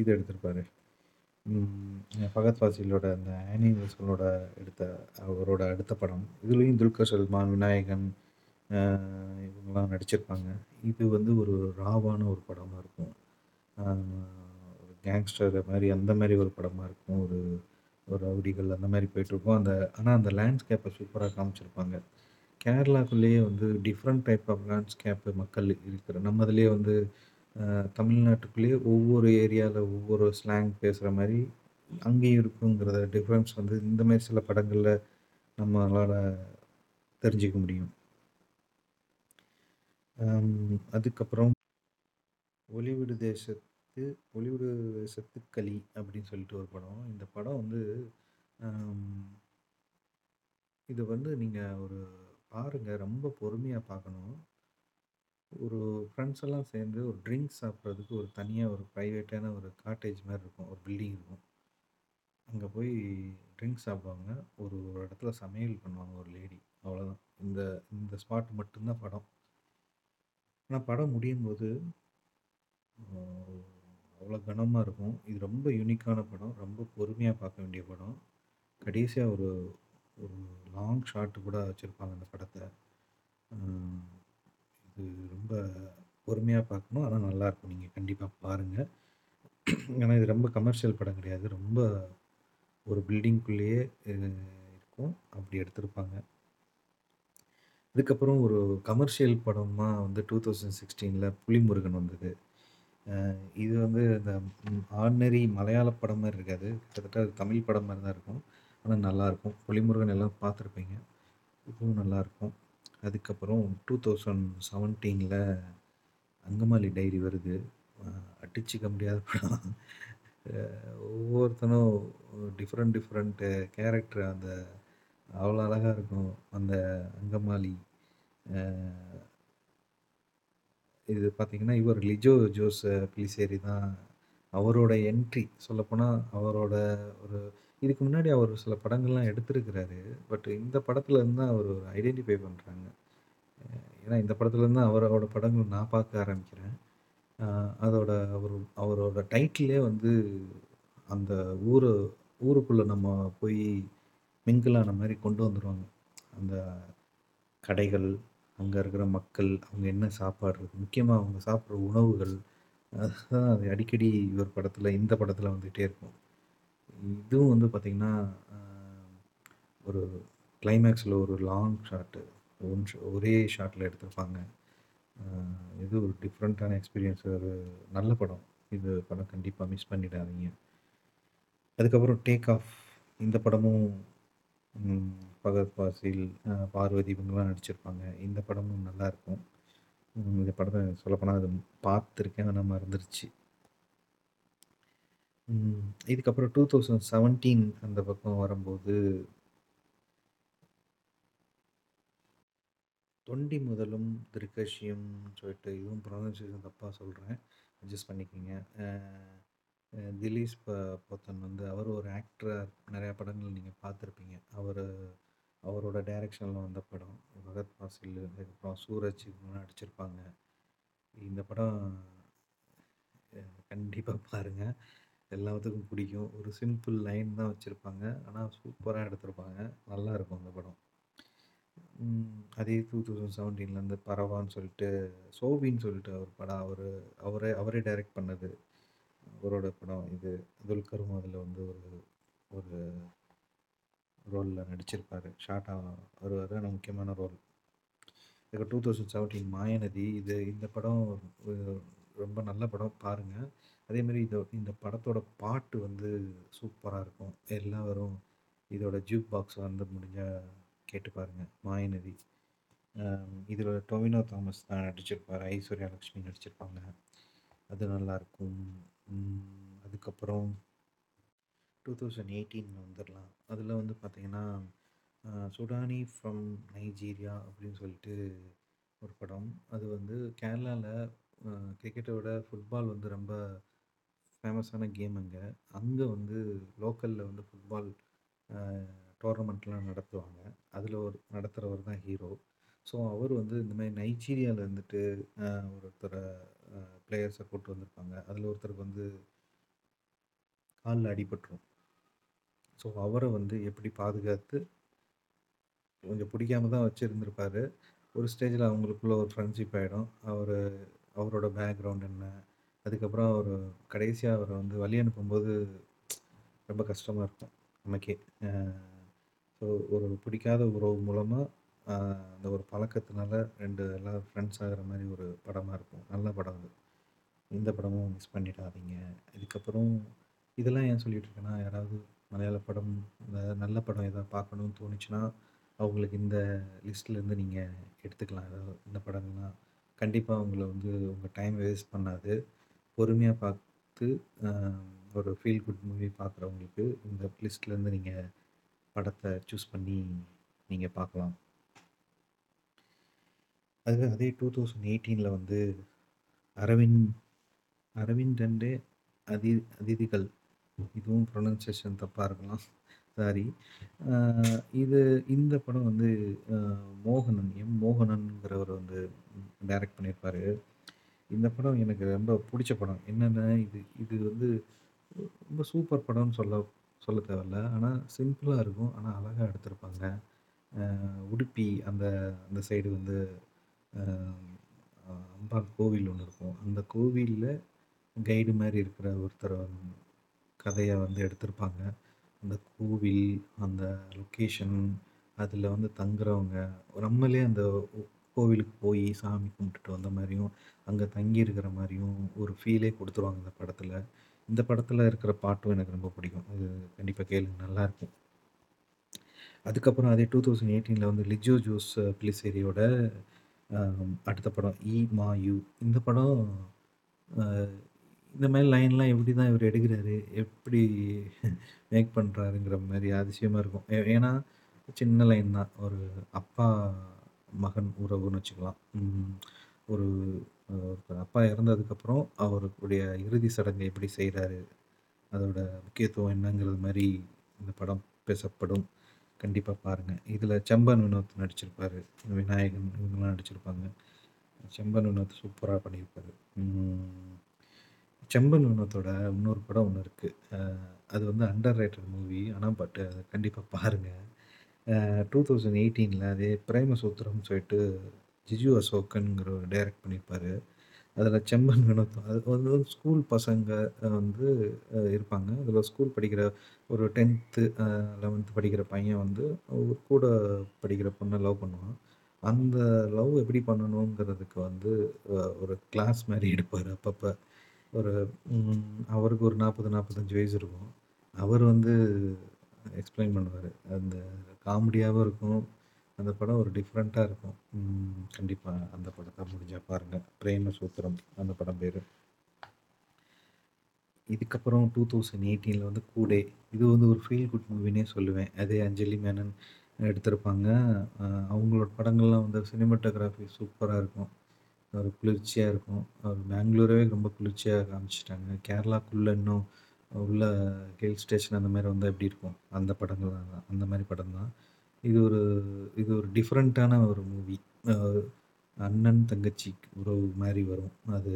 இது எடுத்திருப்பார் ம் ஃபகத் ஃபாசிலோட அந்த ஆனிமல்ஸ்களோட எடுத்த அவரோட அடுத்த படம். இதுலேயும் துல்கர் சல்மான், விநாயகன் இவங்கெல்லாம் நடிச்சிருப்பாங்க. இது வந்து ஒரு ராவான ஒரு படமாக இருக்கும். ஒரு கேங்ஸ்டர் மாதிரி அந்த மாதிரி ஒரு படமாக இருக்கும். ஒரு ஒரு ரவுடிகள் அந்த மாதிரி போயிட்டுருக்கோம் அந்த ஆனால் அந்த லேண்ட்ஸ்கேப்பை சூப்பராக காமிச்சிருப்பாங்க. கேரளாக்குள்ளேயே வந்து டிஃப்ரெண்ட் டைப் ஆஃப் லேண்ட்ஸ்கேப்பு மக்கள் இருக்கிற நம்ம இதுலயே வந்து தமிழ்நாட்டுக்குள்ளேயே ஒவ்வொரு ஏரியாவில் ஒவ்வொரு ஸ்லாங் பேசுகிற மாதிரி அங்கேயும் இருக்குங்கிறத டிஃப்ரென்ஸ் வந்து இந்த மாதிரி சில படங்களில் நம்மளால் தெரிஞ்சிக்க முடியும். அதுக்கப்புறம் ஒளிவிடு தேசத்து ஒளிவுடு சத்துக்களி அப்படின்னு சொல்லிட்டு ஒரு படம். இந்த படம் வந்து இது வந்து நீங்கள் ஒரு பாருங்கள் ரொம்ப பொறுமையாக பார்க்கணும். ஒரு ஃப்ரெண்ட்ஸ் எல்லாம் சேர்ந்து ஒரு ட்ரிங்க்ஸ் சாப்பிட்றதுக்கு ஒரு தனியாக ஒரு ப்ரைவேட்டான ஒரு காட்டேஜ் மாதிரி இருக்கும். ஒரு பில்டிங் இருக்கும். அங்கே போய் ட்ரிங்க்ஸ் சாப்பிடுவாங்க. ஒரு ஒரு இடத்துல சமையல் பண்ணுவாங்க ஒரு லேடி. அவ்வளோதான். இந்த இந்த ஸ்பாட் மட்டும்தான் படம். ஆனால் படம் முடியும் போது அவ்வளோ கனமாக இருக்கும். இது ரொம்ப யூனிக்கான படம். ரொம்ப பொறுமையாக பார்க்க வேண்டிய படம். கடைசியாக ஒரு ஒரு லாங் ஷாட்டு கூட வச்சுருப்பாங்க அந்த படத்தை இது ரொம்ப பொறுமையாக பார்க்கணும். ஆனால் நல்லாயிருக்கும். நீங்கள் கண்டிப்பாக பாருங்கள் ஏன்னா இது ரொம்ப கமர்ஷியல் படம் கிடையாது. ரொம்ப ஒரு பில்டிங்குள்ளேயே இருக்கும். அப்படி எடுத்திருப்பாங்க. இதுக்கப்புறம் ஒரு கமர்ஷியல் படமாக வந்து 2016ல புலிமுருகன் வந்தது. இது வந்து இந்த ஆர்டினரி மலையாள படம் மாதிரி இருக்காது. கிட்டத்தட்ட தமிழ் படம் மாதிரி தான் இருக்கும். ஆனால் நல்லாயிருக்கும். புலிமுருகன் எல்லாம் பார்த்துருப்பீங்க. இதுவும் நல்லாயிருக்கும். அதுக்கப்புறம் 2017ல அங்கமாலி டைரி வருது. அடிச்சிக்க அடிச்சுக்க முடியாத படம். ஒவ்வொருத்தனும் டிஃப்ரெண்ட் டிஃப்ரெண்ட்டு கேரக்டர் அந்த அவ்வளோ அழகாக இருக்கும். அந்த அங்கமாலி. இது பார்த்தீங்கன்னா, இவர் லிஜோ ஜோஸ் பிலிசேரி தான் அவரோட என்ட்ரி சொல்லப்போனால் அவரோட ஒரு இதுக்கு முன்னாடி அவர் சில படங்கள்லாம் எடுத்திருக்கிறாரு. பட் இந்த படத்துலேருந்து தான் அவர் ஐடென்டிஃபை பண்ணுறாங்க ஏன்னா இந்த படத்துலேருந்து தான் அவரோட படங்கள் நான் பார்க்க ஆரம்பிக்கிறேன். அதோட அவர் அவரோட டைட்டிலே வந்து அந்த ஊர் ஊருக்குள்ளே நம்ம போய் மிங்கிளான மாதிரி கொண்டு வந்துடுவாங்க அந்த கடைகள், அங்கே இருக்கிற மக்கள், அவங்க என்ன சாப்பாடு முக்கியமாக அவங்க சாப்பிட்ற உணவுகள். அதுதான் அது அடிக்கடி இவர் படத்தில் இந்த படத்தில் வந்துகிட்டே இருக்கும். இதுவும் வந்து பார்த்திங்கன்னா ஒரு கிளைமேக்ஸில் ஒரு லாங் ஷாட்டு. ஒன் ஒரே ஷாட்டில் எடுத்திருப்பாங்க. இது ஒரு டிஃப்ரெண்ட்டான எக்ஸ்பீரியன்ஸ் ஒரு நல்ல படம். இது படம் கண்டிப்பாக மிஸ் பண்ணிடாதீங்க. அதுக்கப்புறம் டேக் ஆஃப் இந்த படமும் பகத் ஃபகத் ஃபாசில், பார்வதி இவங்கலாம் நடிச்சிருப்பாங்க. இந்த படமும் நல்லாயிருக்கும். இந்த படத்தை சொல்லப்போனால் அது பார்த்துருக்கேன். ஆனால் மறந்துருச்சு. ம் இதுக்கப்புறம் 2017 அந்த பக்கம் வரும்போது தொண்டி முதலும் திருக்கஷியம்னு சொல்லிட்டு இதுவும் ப்ரொனன்சியேஷன் தப்பாக சொல்கிறேன் அட்ஜஸ்ட் பண்ணிக்கோங்க திலீஸ் ப போத்தன் வந்து அவர் ஒரு ஆக்டராக நிறையா படங்கள் நீங்கள் பார்த்துருப்பீங்க. அவர் அவரோட டைரெக்ஷனில் வந்த படம். பகத் பாசில் அதுக்கப்புறம் சூரஜ் நடிச்சிருப்பாங்க. இந்த படம் கண்டிப்பாக பாருங்கள் எல்லாத்துக்கும் பிடிக்கும். ஒரு சிம்பிள் லைன் தான் வச்சுருப்பாங்க ஆனால் சூப்பராக எடுத்திருப்பாங்க. நல்லாயிருக்கும் அந்த படம். அதே டூ தௌசண்ட் செவன்டீன்லேருந்து பரவான்னு சொல்லிட்டு சோபின்னு சொல்லிட்டு அவர் படம் அவர் அவரே அவரே டைரக்ட் பண்ணது. அவரோட படம் இது. துல்கரும் அதில் வந்து ஒரு ஒரு ரோலில் நடிச்சிருப்பார் ஷார்ட்டாக வருவார் ஆனால் முக்கியமான ரோல். இதுக்கு டூ தௌசண்ட் செவன்டீன் மாயநதி இது இந்த படம் ரொம்ப நல்ல படம் பாருங்க. அதேமாரி இத இந்த படத்தோட பாட்டு வந்து சூப்பராக இருக்கும். எல்லாரும் இதோட ஜூக் பாக்ஸ் வந்து முடிஞ்சால் கேட்டு பாருங்கள் மாயநதி இதில் டொவினோ தாமஸ் தான் நடிச்சிருப்பார் ஐஸ்வர்யா லக்ஷ்மி நடிச்சிருப்பாங்க. அது நல்லாயிருக்கும். அதுக்கப்புறம் டூ தௌசண்ட் எயிட்டீனில் வந்துடலாம் அதில் வந்து பார்த்திங்கன்னா சுடானி ஃப்ரம் நைஜீரியா அப்படின்னு சொல்லிட்டு ஒரு படம். அது வந்து கேரளாவில் கிரிக்கெட்டோட ஃபுட்பால் வந்து ரொம்ப ஃபேமஸான கேம் அங்கே அங்கே வந்து லோக்கலில் வந்து ஃபுட்பால் டோர்னமெண்ட்லாம் நடத்துவாங்க. அதில் ஒரு நடத்துகிறவர் தான் ஹீரோ. ஸோ, அவர் வந்து இந்த மாதிரி நைஜீரியாவில் இருந்துட்டு ஒருத்தரை பிளேயர்ஸை கூட்டு வந்திருப்பாங்க. அதில் ஒருத்தருக்கு வந்து காலில் அடிபட்டுரும். ஸோ, அவரை வந்து எப்படி பாதுகாத்து கொஞ்சம் பிடிக்காம தான் வச்சுருந்துருப்பார் ஒரு ஸ்டேஜில் அவங்களுக்குள்ள ஒரு ஃப்ரெண்ட்ஷிப் ஆகிடும் அவர் அவரோட பேக்ரவுண்ட் என்ன? அதுக்கப்புறம் அவர் கடைசியாக அவரை வந்து வழி அனுப்பும்போது ரொம்ப கஷ்டமாக இருக்கும் நமக்கே. ஸோ ஒரு பிடிக்காத உறவு மூலமாக அந்த ஒரு பழக்கத்தினால ரெண்டு எல்லாம் ஃப்ரெண்ட்ஸ் ஆகிற மாதிரி ஒரு படமாக இருக்கும். நல்ல படம் அது. இந்த படமும் மிஸ் பண்ணிடாதீங்க. இதுக்கப்புறம் இதெல்லாம் ஏன் சொல்லிகிட்ருக்கேன்னா யாராவது மலையாள படம், நல்ல படம் எதாவது பார்க்கணும்னு தோணுச்சுன்னா, அவங்களுக்கு இந்த லிஸ்ட்லேருந்து நீங்கள் எடுத்துக்கலாம். ஏதாவது இந்த படங்கள்லாம் கண்டிப்பாக அவங்கள வந்து உங்கள் டைம் வேஸ்ட் பண்ணாது. பொறுமையாக பார்த்து ஒரு ஃபீல் குட் மூவி பார்க்குறவங்களுக்கு இந்த லிஸ்ட்லேருந்து நீங்கள் படத்தை சூஸ் பண்ணி நீங்கள் பார்க்கலாம். அதுவே அதே 2018ல வந்து அரவிந்த் அரவிந்த் அண்டு அதி அதிதிகள். இதுவும் ப்ரொனன்சியேஷன் தப்பாக இருக்கலாம். சாரி. இது இந்த படம் வந்து மோகனன், எம். மோகனன்ங்கிறவர் வந்து டைரக்ட் பண்ணியிருப்பார் இந்த படம் எனக்கு ரொம்ப பிடிச்ச படம். என்னென்ன இது இது வந்து ரொம்ப சூப்பர் படம்னு சொல்ல சொல்ல தேவையில்ல. ஆனால் சிம்பிளாக இருக்கும். ஆனால் அழகாக எடுத்திருப்பாங்க. உடுப்பி அந்த அந்த சைடு வந்து அம்பாள் கோவில் ஒன்று இருக்கும். அந்த கோவிலில் கைடு மாதிரி இருக்கிற ஒருத்தர் கதையை வந்து எடுத்திருப்பாங்க. அந்த கோவில், அந்த லொக்கேஷன், அதில் வந்து தங்குறவங்க, நம்மளே அந்த கோவிலுக்கு போய் சாமி கும்பிட்டுட்டு வந்த மாதிரியும் அங்கே தங்கி இருக்கிற மாதிரியும் ஒரு ஃபீலே கொடுத்துருவாங்க இந்த படத்தில் இந்த படத்தில் இருக்கிற பாட்டும் எனக்கு ரொம்ப பிடிக்கும். அது கண்டிப்பாக கேளுங்க நல்லாயிருக்கும். அதுக்கப்புறம் அதே 2018ல வந்து லிஜோ ஜோஸ் பிளிசேரியோட அடுத்த படம் இ மா யு இந்த படம் இந்த மாதிரி லைன்லாம் எப்படி தான் இவர் எடுக்கிறாரு எப்படி மேக் பண்ணுறாருங்கிற மாதிரி அதிசயமாக இருக்கும். ஏன்னா சின்ன லைன் தான். ஒரு அப்பா, மகன் உறவுன்னு வச்சுக்கலாம். ஒரு அப்பா இறந்ததுக்கப்புறம் அவருடைய இறுதி சடங்கை எப்படி செய்கிறாரு அதோட முக்கியத்துவம் என்னங்கிறது மாதிரி இந்த படம் பேசப்படும். கண்டிப்பாக பாருங்கள் இதில் செம்பன் வினோத் நடிச்சிருப்பார் விநாயகன் இவங்கெல்லாம் நடிச்சிருப்பாங்க. செம்பன் வினோத் சூப்பராக பண்ணியிருப்பாரு. செம்பன் வினோத்தோட இன்னொரு படம் ஒன்று இருக்குது அது வந்து அண்டர் ரேட்டட் மூவி. ஆனால் பட் அத கண்டிப்பா பாருங்க. அ 2018ல அதே பிரேமசூத்திரம்னு சொல்லிட்டு ஜிஜு அசோக்கனுங்கிற டைரக்ட் பண்ணியிருப்பார் அதில் செம்பன் வினோத்தம் அது வந்து ஸ்கூல் பசங்க வந்து இருப்பாங்க. அதில் ஸ்கூல் படிக்கிற ஒரு டென்த்து லெவன்த்து படிக்கிற பையன் வந்து ஒரு கூட படிக்கிற பொண்ணை லவ் பண்ணுவான். அந்த லவ் எப்படி பண்ணணுங்கிறதுக்கு வந்து ஒரு கிளாஸ் மாதிரி எடுப்பார் அப்பப்போ ஒரு அவருக்கு ஒரு 40, 45 வயசு இருக்கும். அவர் வந்து எக்ஸ்ப்ளைன் பண்ணுவார் அந்த காமெடியாகவும் இருக்கும். அந்த படம் ஒரு டிஃப்ரெண்ட்டாக இருக்கும். கண்டிப்பாக அந்த படத்தை முடிஞ்சால் பாருங்கள் பிரேம சூத்திரம் அந்த படம் பேர் இதுக்கப்புறம் 2018ல வந்து கூடே. இது வந்து ஒரு ஃபீல் குட் மூவினே சொல்லுவேன். அதே அஞ்சலி மேனன் எடுத்திருப்பாங்க. அவங்களோட படங்கள்லாம் வந்து சினிமாட்டோகிராஃபி சூப்பராக இருக்கும். ஒரு குளிர்ச்சியாக இருக்கும். ஒரு பெங்களூரவே ரொம்ப குளிர்ச்சியாக காமிச்சிட்டாங்க கேரளாக்குள்ளே இன்னும் உள்ள ஹில் ஸ்டேஷன் அந்த மாதிரி வந்து எப்படி இருக்கும்? அந்த படங்கள் அந்த மாதிரி படம் தான். இது ஒரு இது ஒரு டிஃப்ரெண்ட்டான ஒரு மூவி. அண்ணன், தங்கச்சி உறவு மாதிரி வரும். அது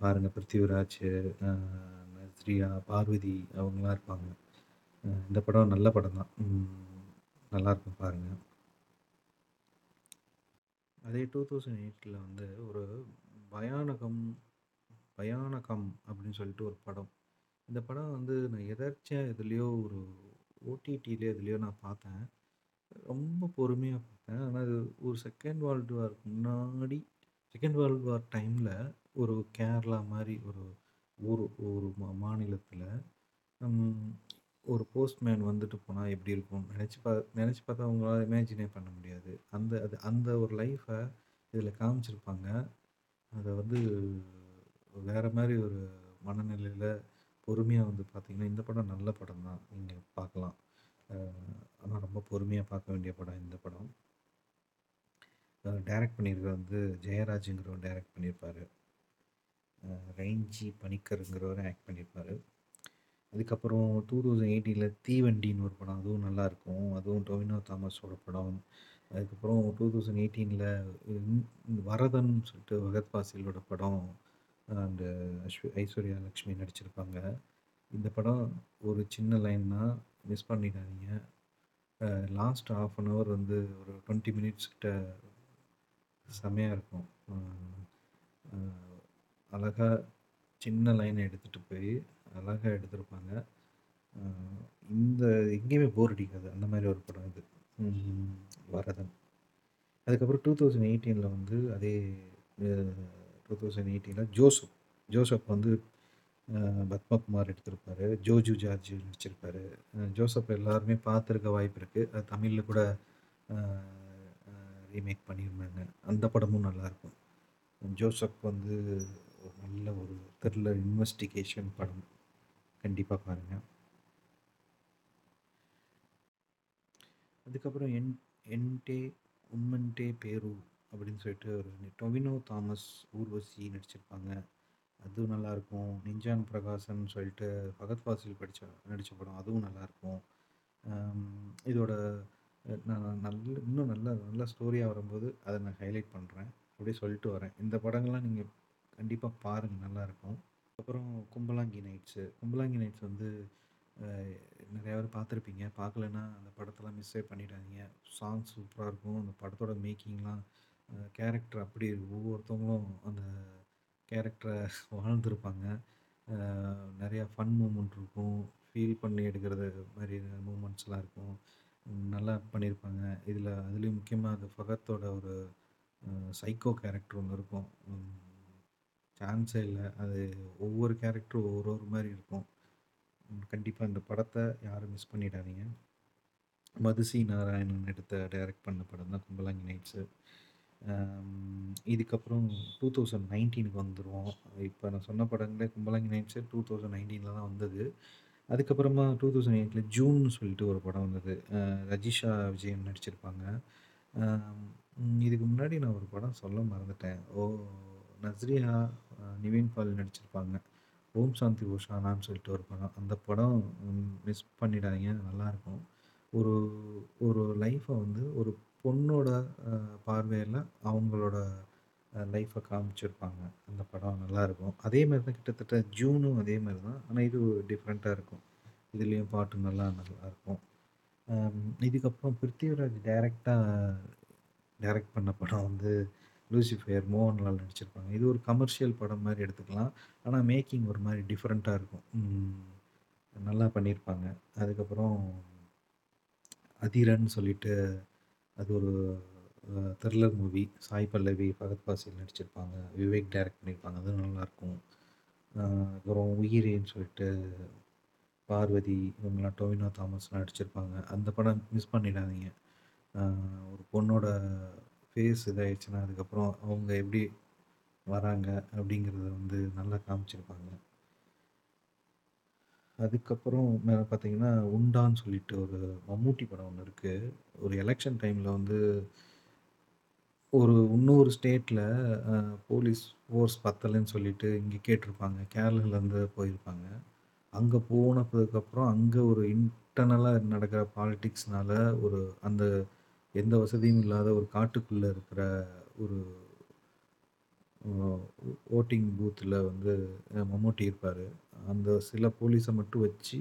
பாருங்கள் பிருத்திவிராஜ், ஸ்ரீயா நஸ்ரியா, பார்வதி அவங்களாம் இருப்பாங்க. இந்த படம் நல்ல படம் தான். நல்லாயிருக்கும் பாருங்கள் அதே 2008ல வந்து ஒரு பயானகம் பயானகம் அப்படின்னு சொல்லிட்டு ஒரு படம். இந்த படம் வந்து நான் எதர்ச்சியாக எதுலேயோ ஒரு ஓடிடிலயோ அதுலேயோ நான் பார்த்தேன். ரொம்ப பொறுமையாக பார்த்தேன். ஆனால் அது ஒரு செகண்ட் வேர்ல்டு வார்க்கு முன்னாடி செகண்ட் வேர்ல்டு வார் டைமில் ஒரு கேரளா மாதிரி ஒரு ஊர் ஒரு மா மாநிலத்தில் ஒரு போஸ்ட்மேன் வந்துட்டு போனால் எப்படி இருக்கும்? நினச்சி பா நினச்சி பார்த்தா அவங்களால இமேஜினே பண்ண முடியாது. அந்த அது அந்த ஒரு லைஃப்பை இதில் காமிச்சிருப்பாங்க. அதை வந்து வேறு மாதிரி ஒரு மனநிலையில் பொறுமையாக வந்து பார்த்தீங்கன்னா, இந்த படம் நல்ல படம் தான். நீங்கள் பார்க்கலாம். ஆனால் ரொம்ப பொறுமையாக பார்க்க வேண்டிய படம் இந்த படம். டைரக்ட் பண்ணியிருக்கிறது வந்து ஜெயராஜுங்கிறவர் டைரக்ட் பண்ணியிருப்பார் ரைஞ்சி ரெய்ன்ஜி ஆக்ட் பண்ணியிருப்பாரு. அதுக்கப்புறம் 2018ல தீவண்டின்னு ஒரு படம். அதுவும் நல்லாயிருக்கும். அதுவும் டொவினோ தாமஸோட படம். அதுக்கப்புறம் டூ தௌசண்ட் எயிட்டீனில் வரதன் சொல்லிட்டு பகத் ஃபாசிலோட படம். அண்ட் ஐஸ்வ ஐஸ்வர்யா லட்சுமி நடிச்சிருப்பாங்க. இந்த படம் ஒரு சின்ன லைன் தான். மிஸ் பண்ணிடாதீங்க. லாஸ்ட் ஹாஃப் அன் ஹவர் வந்து ஒரு 20 மினிட்ஸ் கிட்ட செமையா இருக்கும். அ அ அழகா சின்ன லைன எடுத்துட்டு போய் அழகா எடுத்திருப்பாங்க. இந்த எங்கேயுமே போர் அடிக்காது. அந்த மாரி ஒரு படம் இது. வரதன். அதுக்கப்புறம் 2018ல வந்து அதே டூ தௌசண்ட் எயிட்டியில் ஜோசப். ஜோசப் வந்து பத்மகுமார் எடுத்திருப்பார் ஜோஜு ஜார்ஜ் நடிச்சிருப்பார் ஜோசப் எல்லாருமே பார்த்துருக்க வாய்ப்பு இருக்குது அது தமிழில் கூட ரீமேக் பண்ணியிருந்தாங்க. அந்த படமும் நல்லாயிருக்கும். ஜோசப் வந்து ஒரு நல்ல ஒரு த்ரில்லர் இன்வெஸ்டிகேஷன் படம். கண்டிப்பாக பாருங்கள் அதுக்கப்புறம் என் என்டே உம்மன்டே பேரு அப்படின்னு சொல்லிட்டு ஒரு டொவினோ தாமஸ், ஊர்வசி நடிச்சிருப்பாங்க. அதுவும் நல்லாயிருக்கும். நிஞ்சான் பிரகாசன் சொல்லிட்டு பகத் ஃபாசில் படித்த நடித்த படம். அதுவும் நல்லாயிருக்கும். இதோட நான் நல்ல இன்னும் நல்ல நல்ல ஸ்டோரியாக வரும்போது அதை நான் ஹைலைட் பண்ணுறேன் அப்படியே சொல்லிட்டு வரேன். இந்த படங்கள்லாம் நீங்கள் கண்டிப்பாக பாருங்கள் நல்லாயிருக்கும். அப்புறம் கும்பலாங்கி நைட்ஸு. கும்பலாங்கி நைட்ஸ் வந்து நிறையா பேர் பார்த்துருப்பீங்க. பார்க்கலன்னா அந்த படத்தெல்லாம் மிஸ்ஸே பண்ணிடாதீங்க. சாங் சூப்பராக இருக்கும். அந்த படத்தோட மேக்கிங்லாம் கேரக்டர் அப்படி ஒவ்வொருத்தவங்களும் அந்த கேரக்டரை வாழ்ந்துருப்பாங்க நிறையா ஃபன் மூமெண்ட் இருக்கும். ஃபீல் பண்ணி எடுக்கிறது மாதிரி மூமெண்ட்ஸ்லாம் இருக்கும். நல்லா பண்ணியிருப்பாங்க. இதில் அதுலேயும் முக்கியமாக அந்த ஃபகத்தோட ஒரு சைக்கோ கேரக்டர் ஒன்று இருக்கும். சான்ஸே இல்லை அது ஒவ்வொரு கேரக்டரும் ஒவ்வொரு ஒரு மாதிரி இருக்கும். கண்டிப்பாக இந்த படத்தை யாரும் மிஸ் பண்ணிடாதீங்க. மதுசி நாராயணன் எடுத்த டைரக்ட் பண்ண படம் தான் கும்பலாங்கி நைட்ஸு. இதுக்கப்புறம் டூ தௌசண்ட் நைன்டீனுக்கு வந்துருவோம். இப்போ நான் சொன்ன படங்களே கும்பலாங்கி நைன்ட்ஸில் டூ தௌசண்ட் நைன்டீனில் தான் வந்தது. அதுக்கப்புறமா 2008ல ஜூன்னு சொல்லிட்டு ஒரு படம் வந்தது. ரஜிஷா விஜயன் நடிச்சிருப்பாங்க. இதுக்கு முன்னாடி நான் ஒரு படம் சொல்ல மறந்துட்டேன். ஓ நஸ்ரியா, அ நிவின் பாலி நடிச்சிருப்பாங்க. ஓம் சாந்தி ஓஷானான்னு சொல்லிட்டு ஒரு படம். அந்த படம் மிஸ் பண்ணிடாதீங்க. நல்லாயிருக்கும். ஒரு ஒரு லைஃப்பை வந்து ஒரு பொண்ணோட பார்வையில் அவங்களோட லைஃப்பை காமிச்சிருப்பாங்க. அந்த படம் நல்லாயிருக்கும். அதே மாதிரி தான் கிட்டத்தட்ட ஜூனும் அதே மாதிரி தான். ஆனால் இது டிஃப்ரெண்ட்டாக இருக்கும். இதுலேயும் பாட்டு நல்லா நல்லாயிருக்கும். இதுக்கப்புறம் பிருத்திவிராஜ் டைரெக்டாக டைரக்ட் பண்ண படம் வந்து லூசிஃபயர் மோகன்லால் நடிச்சிருப்பாங்க. இது ஒரு கமர்ஷியல் படம் மாதிரி எடுத்துக்கலாம். ஆனால் மேக்கிங் ஒரு மாதிரி டிஃப்ரெண்ட்டாக இருக்கும். நல்லா பண்ணியிருப்பாங்க. அதுக்கப்புறம் அதிரன் சொல்லிட்டு அது ஒரு த்ரில்லர் மூவி. சாய் பல்லவி, ஃபகத் பாசில் நடிச்சிருப்பாங்க. விவேக் டைரக்ட் பண்ணியிருப்பாங்க. அதுவும் நல்லாயிருக்கும். அப்புறம் உயிரேன்னு சொல்லிட்டு பார்வதி இவங்கலாம் டொவினோ தாமஸ்லாம் நடிச்சிருப்பாங்க. அந்த படம் மிஸ் பண்ணிடாதீங்க. ஒரு பொண்ணோட ஃபேஸ் இதாயிடுச்சுன்னா, அதுக்கப்புறம் அவங்க எப்படி வராங்க அப்படிங்கிறத வந்து நல்லா காமிச்சிருப்பாங்க. அதுக்கப்புறம் மேலே பார்த்தீங்கன்னா, உண்டான்னு சொல்லிட்டு ஒரு மம்மூட்டி படம் ஒண்ணு இருக்கு. ஒரு எலக்ஷன் டைம்ல வந்து ஒரு இன்னொரு ஸ்டேட்ல அ போலீஸ் ஃபோர்ஸ் பத்தலன்னு சொல்லிட்டு இங்க கேட்டிருப்பாங்க. கேரளாலருந்து போயிருப்பாங்க. அங்க போனதுக்கப்புறம் அங்க ஒரு இன்டர்னலா நடக்கிற பாலிடிக்ஸ்னால ஒரு அந்த எந்த வசதியும் இல்லாத ஒரு காட்டுக்குள்ள இருக்கிற ஒரு ஓட்டிங் பூத்தில் வந்து அ மம்முட்டி அந்த சில போலீஸை மட்டும் வச்சு,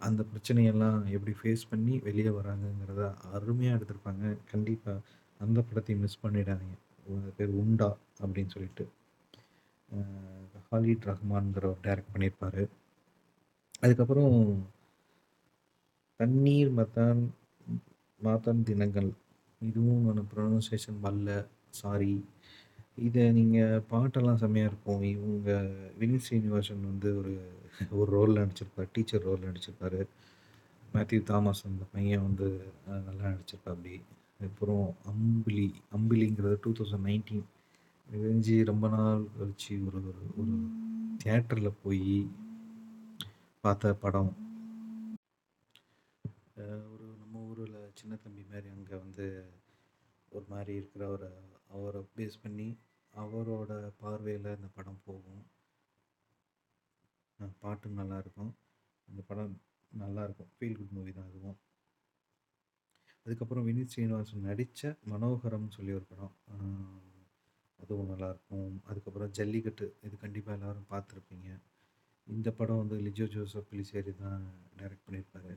அந்த பிரச்சனையெல்லாம் எப்படி ஃபேஸ் பண்ணி வெளியே வராங்கங்கிறத அருமையாக எடுத்திருப்பாங்க. கண்டிப்பாக அந்த படத்தையும் மிஸ் பண்ணிடாதீங்க. பேர் உண்டா அப்படின்னு சொல்லிட்டு. ஹாலிட் ரஹ்மான்ங்கிறவர் டைரக்ட் பண்ணியிருப்பார் அதுக்கப்புறம் தண்ணீர் மத்தான் மாத்தான் தினங்கள். இதுவும் நான் ப்ரொனன்சியேஷன் வரல. சாரி. இதை நீங்கள் பாட்டெல்லாம் செம்மையாக இருக்கும். இவங்க வினித் ஸ்ரீனிவாசன் வந்து ஒரு ஒரு ரோலில் நடிச்சிருப்பார் டீச்சர் ரோலில் நடிச்சிருப்பார் மேத்யூ தாமஸ் அந்த பையன் வந்து நல்லா நல்லா நடிச்சிருப்பாப்படி. அப்புறம் அம்பிலி அம்பிலிங்கிறது 2019 தெரிஞ்சு ரொம்ப நாள் கழிச்சு ஒரு ஒரு ஒரு தியேட்டரில் போய் பார்த்த படம். ஒரு நம்ம ஊரில் சின்ன தம்பி மாதிரி அங்கே வந்து ஒரு மாதிரி இருக்கிற ஒரு அவரை பேஸ் பண்ணி, அவரோட பார்வையில் இந்த படம் போகும். பாட்டும் நல்லாயிருக்கும். இந்த படம் நல்லாயிருக்கும். ஃபீல் குட் மூவி தான் அதுவும். அதுக்கப்புறம் வினீத் ஸ்ரீனிவாசன் நடித்த மனோகரம்னு சொல்லி ஒரு படம். அதுவும் நல்லாயிருக்கும். அதுக்கப்புறம் ஜல்லிக்கட்டு. இது கண்டிப்பாக எல்லோரும் பார்த்துருப்பீங்க. இந்த படம் வந்து லிஜோ ஜோசப் பிலிசேரி தான் டைரக்ட் பண்ணியிருப்பார்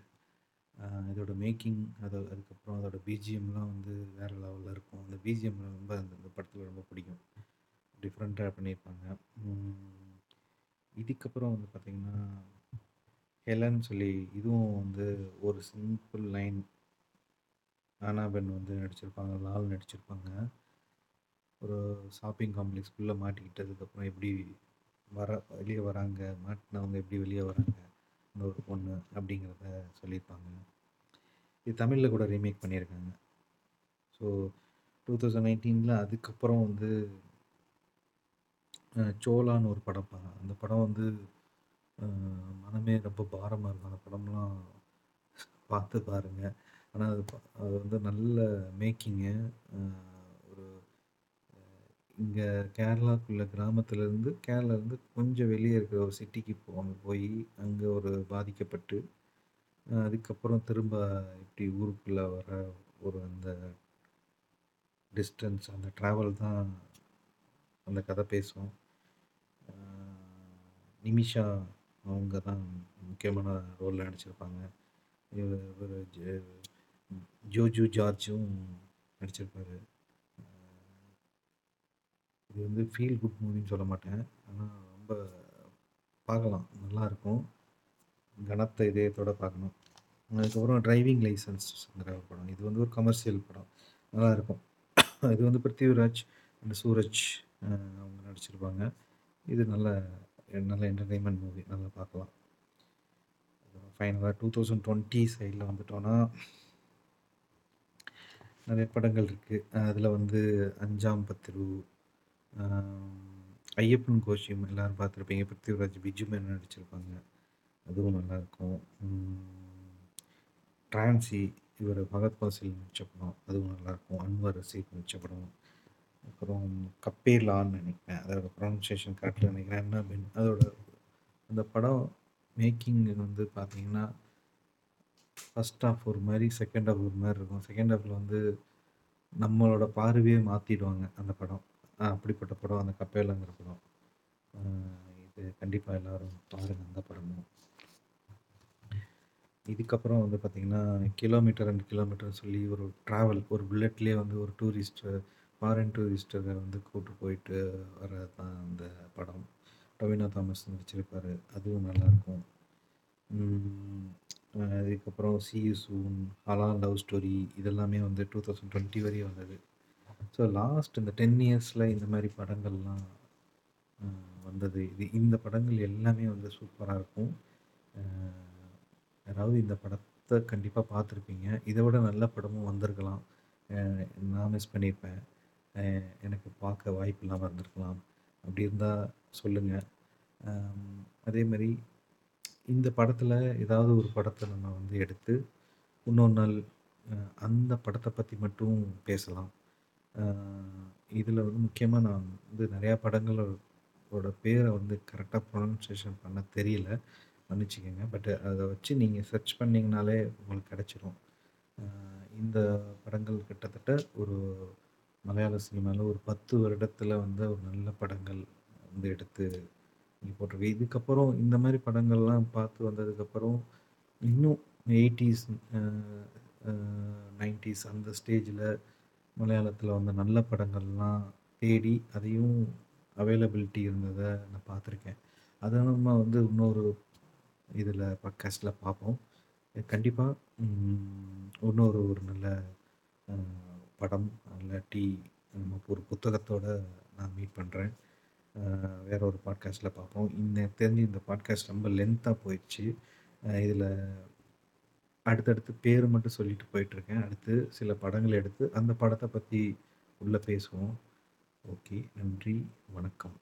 இதோட மேக்கிங் அது அதுக்கப்புறம் அதோட பிஜிஎம்லாம் வந்து வேறு லெவலில் இருக்கும். அந்த பிஜிஎம் ரொம்ப அந்த இந்த ரொம்ப பிடிக்கும். டிஃப்ரெண்ட்டா பண்ணியிருப்பாங்க. இதுக்கப்புறம் வந்து பார்த்திங்கன்னா ஹெலன் சொல்லி இதுவும் வந்து ஒரு சிம்பிள் லைன். ஆனா பென் வந்து நடிச்சிருப்பாங்க. லால் நடிச்சிருப்பாங்க. ஒரு ஷாப்பிங் காம்ப்ளெக்ஸ்குள்ளே மாட்டிக்கிட்டதுக்கப்புறம் எப்படி வர வெளியே வராங்க, மாட்டினவங்க எப்படி வெளியே வராங்க, அந்த ஒரு பொண்ணு அப்படிங்கிறத சொல்லியிருப்பாங்க. இது தமிழில் கூட ரீமேக் பண்ணியிருக்காங்க. ஸோ 2019ல அதுக்கப்புறம் வந்து சோலான்னு ஒரு படம் அந்த படம் வந்து மனமே ரொம்ப பாரமாக இருக்கும். அந்த படம்லாம் பார்த்து பாருங்கள் ஆனால் அது அது வந்து நல்ல மேக்கிங்கு. ஒரு இங்கே கேரளாக்குள்ள கிராமத்துலேருந்து கேரளாலேருந்து கொஞ்சம் வெளியே இருக்கிற ஒரு சிட்டிக்கு போவாங்க போய் அங்கே ஒரு பாதிக்கப்பட்டு, அதுக்கப்புறம் திரும்ப இப்படி ஊருக்குள்ளே வர ஒரு அந்த டிஸ்டன்ஸ் அந்த ட்ராவல் தான் அந்த கதை பேசுவோம் நிமிஷா அவங்க தான் முக்கியமான ரோலில் நடிச்சிருப்பாங்க. இவர் ஜ ஜோஜு ஜார்ஜும் நடிச்சிருப்பாரு. இது வந்து ஃபீல் குட் மூவின்னு சொல்ல மாட்டேன். ஆனால் ரொம்ப பார்க்கலாம். நல்லாயிருக்கும். கனத்த இதயத்தோடு பார்க்கணும். அதுக்கப்புறம் டிரைவிங் லைசென்ஸ்ங்கிற ஒரு படம். இது வந்து ஒரு கமர்ஷியல் படம். நல்லாயிருக்கும். இது வந்து பிருத்திவிராஜ் அண்ட் சூரஜ் அவங்க நடிச்சிருப்பாங்க. இது நல்ல நல்ல என்டர்டைன்மெண்ட் மூவி. நல்லா பார்க்கலாம். ஃபைனலாக டூ தௌசண்ட் டுவெண்ட்டி சைடில் வந்துட்டோன்னா நிறைய படங்கள் இருக்குது அதில் வந்து அஞ்சாம் பத்திரு ஐயப்பன் கோஷியம் எல்லோரும் பார்த்துருப்பீங்க. பிருத்திவிராஜ், பிஜு மேனன் நடிச்சிருப்பாங்க. அதுவும் நல்லாயிருக்கும். டிரான்சி இவர் பகத் பாசில் நடித்த படம். அதுவும் நல்லாயிருக்கும். அன்வர் ரஷீத் நடித்த படம். அப்புறம் கப்பேலான்னு நினைக்கிறேன். அதோட ப்ரொனன்சியேஷன் கரெக்டாக நினைக்கிறேன். என்ன பென் அதோட அந்த படம் மேக்கிங் வந்து பார்த்தீங்கன்னா, ஃபஸ்ட் ஆஃப் ஒரு மாதிரி செகண்ட் ஆஃப் ஒரு மாதிரி இருக்கும். செகண்ட் ஹாஃப்ல வந்து நம்மளோட பார்வையே மாற்றிடுவாங்க அந்த படம். அப்படிப்பட்ட படம் அந்த கப்பேலாங்கிற படம். இது கண்டிப்பாக எல்லாரும் பாருங்கள் அந்த படமும். இதுக்கப்புறம் வந்து பார்த்திங்கன்னா கிலோமீட்டர் ரெண்டு கிலோமீட்டர்னு சொல்லி ஒரு ட்ராவல் ஒரு புல்லட்லேயே வந்து ஒரு டூரிஸ்ட்டு ஃபாரின் டூரிஸ்ட்ட வந்து கூட்டு போயிட்டு வர்றது தான் அந்த படம். டொவினோ தாமஸ் நடிச்சிருப்பாரு. அதுவும் நல்லாயிருக்கும். அதுக்கப்புறம் "சி சூன்", ஹலா லவ் ஸ்டோரி" இதெல்லாமே வந்து 2020 வரையும் வந்தது. ஸோ லாஸ்ட் இந்த டென் இயர்ஸில் இந்த மாதிரி படங்கள்லாம் வந்தது. இது இந்த படங்கள் எல்லாமே வந்து சூப்பராக இருக்கும். யாராவது இந்த படத்தை கண்டிப்பாக பார்த்துருப்பீங்க. இதை விட நல்ல படமும் வந்திருக்கலாம். நான் மிஸ் பண்ணியிருப்பேன். எனக்கு பார்க்க வாய்ப்பு இல்லாமல் இருந்திருக்கலாம். அப்படி இருந்தால் சொல்லுங்கள் அதே மாதிரி இந்த படத்தில் ஏதாவது ஒரு படத்தை நம்ம வந்து எடுத்து, இன்னொரு நாள் அந்த படத்தை பற்றி மட்டும் பேசலாம். இதில் வந்து முக்கியமாக நான் வந்து நிறையா படங்களோட பேரை வந்து கரெக்டாக ப்ரொனன்சியேஷன் பண்ண தெரியல. மன்னிச்சிக்கோங்க பட் அதை வச்சு நீங்கள் சர்ச் பண்ணிங்கனாலே உங்களுக்கு கிடச்சிரும் இந்த படங்கள் கிட்டத்தட்ட ஒரு மலையாள சினிமால ஒரு பத்து வருடத்தில் வந்து ஒரு நல்ல படங்கள் வந்து எடுத்து இங்க போட்டிருக்கு. இதுக்கப்புறம் இந்த மாதிரி படங்கள்லாம் பார்த்து வந்ததுக்கப்புறம், இன்னும் எயிட்டிஸ் நைன்டிஸ் அந்த ஸ்டேஜில் மலையாளத்தில் வந்த நல்ல படங்கள்லாம் தேடி, அதையும் அவைலபிலிட்டி இருந்ததை நான் பார்த்துருக்கேன். அதை நம்ம வந்து இன்னொரு இதில் பாட்காஸ்ட்ல பார்ப்போம். கண்டிப்பாக இன்னொரு ஒரு நல்ல படம் இல்லாட்டி நம்ம ஒரு புத்தகத்தோட நான் மீட் பண்ணுறேன் வேற ஒரு பாட்காஸ்ட்டில் பார்ப்போம். இந்த தெரிஞ்சு இந்த பாட்காஸ்ட் ரொம்ப லென்த்தாக போயிடுச்சு. இதில் அடுத்தடுத்து பேர் மட்டும் சொல்லிட்டு போயிட்டுருக்கேன். அடுத்து சில படங்கள் எடுத்து, அந்த படத்தை பற்றி உள்ளே பேசுவோம். ஓகே. நன்றி. வணக்கம்.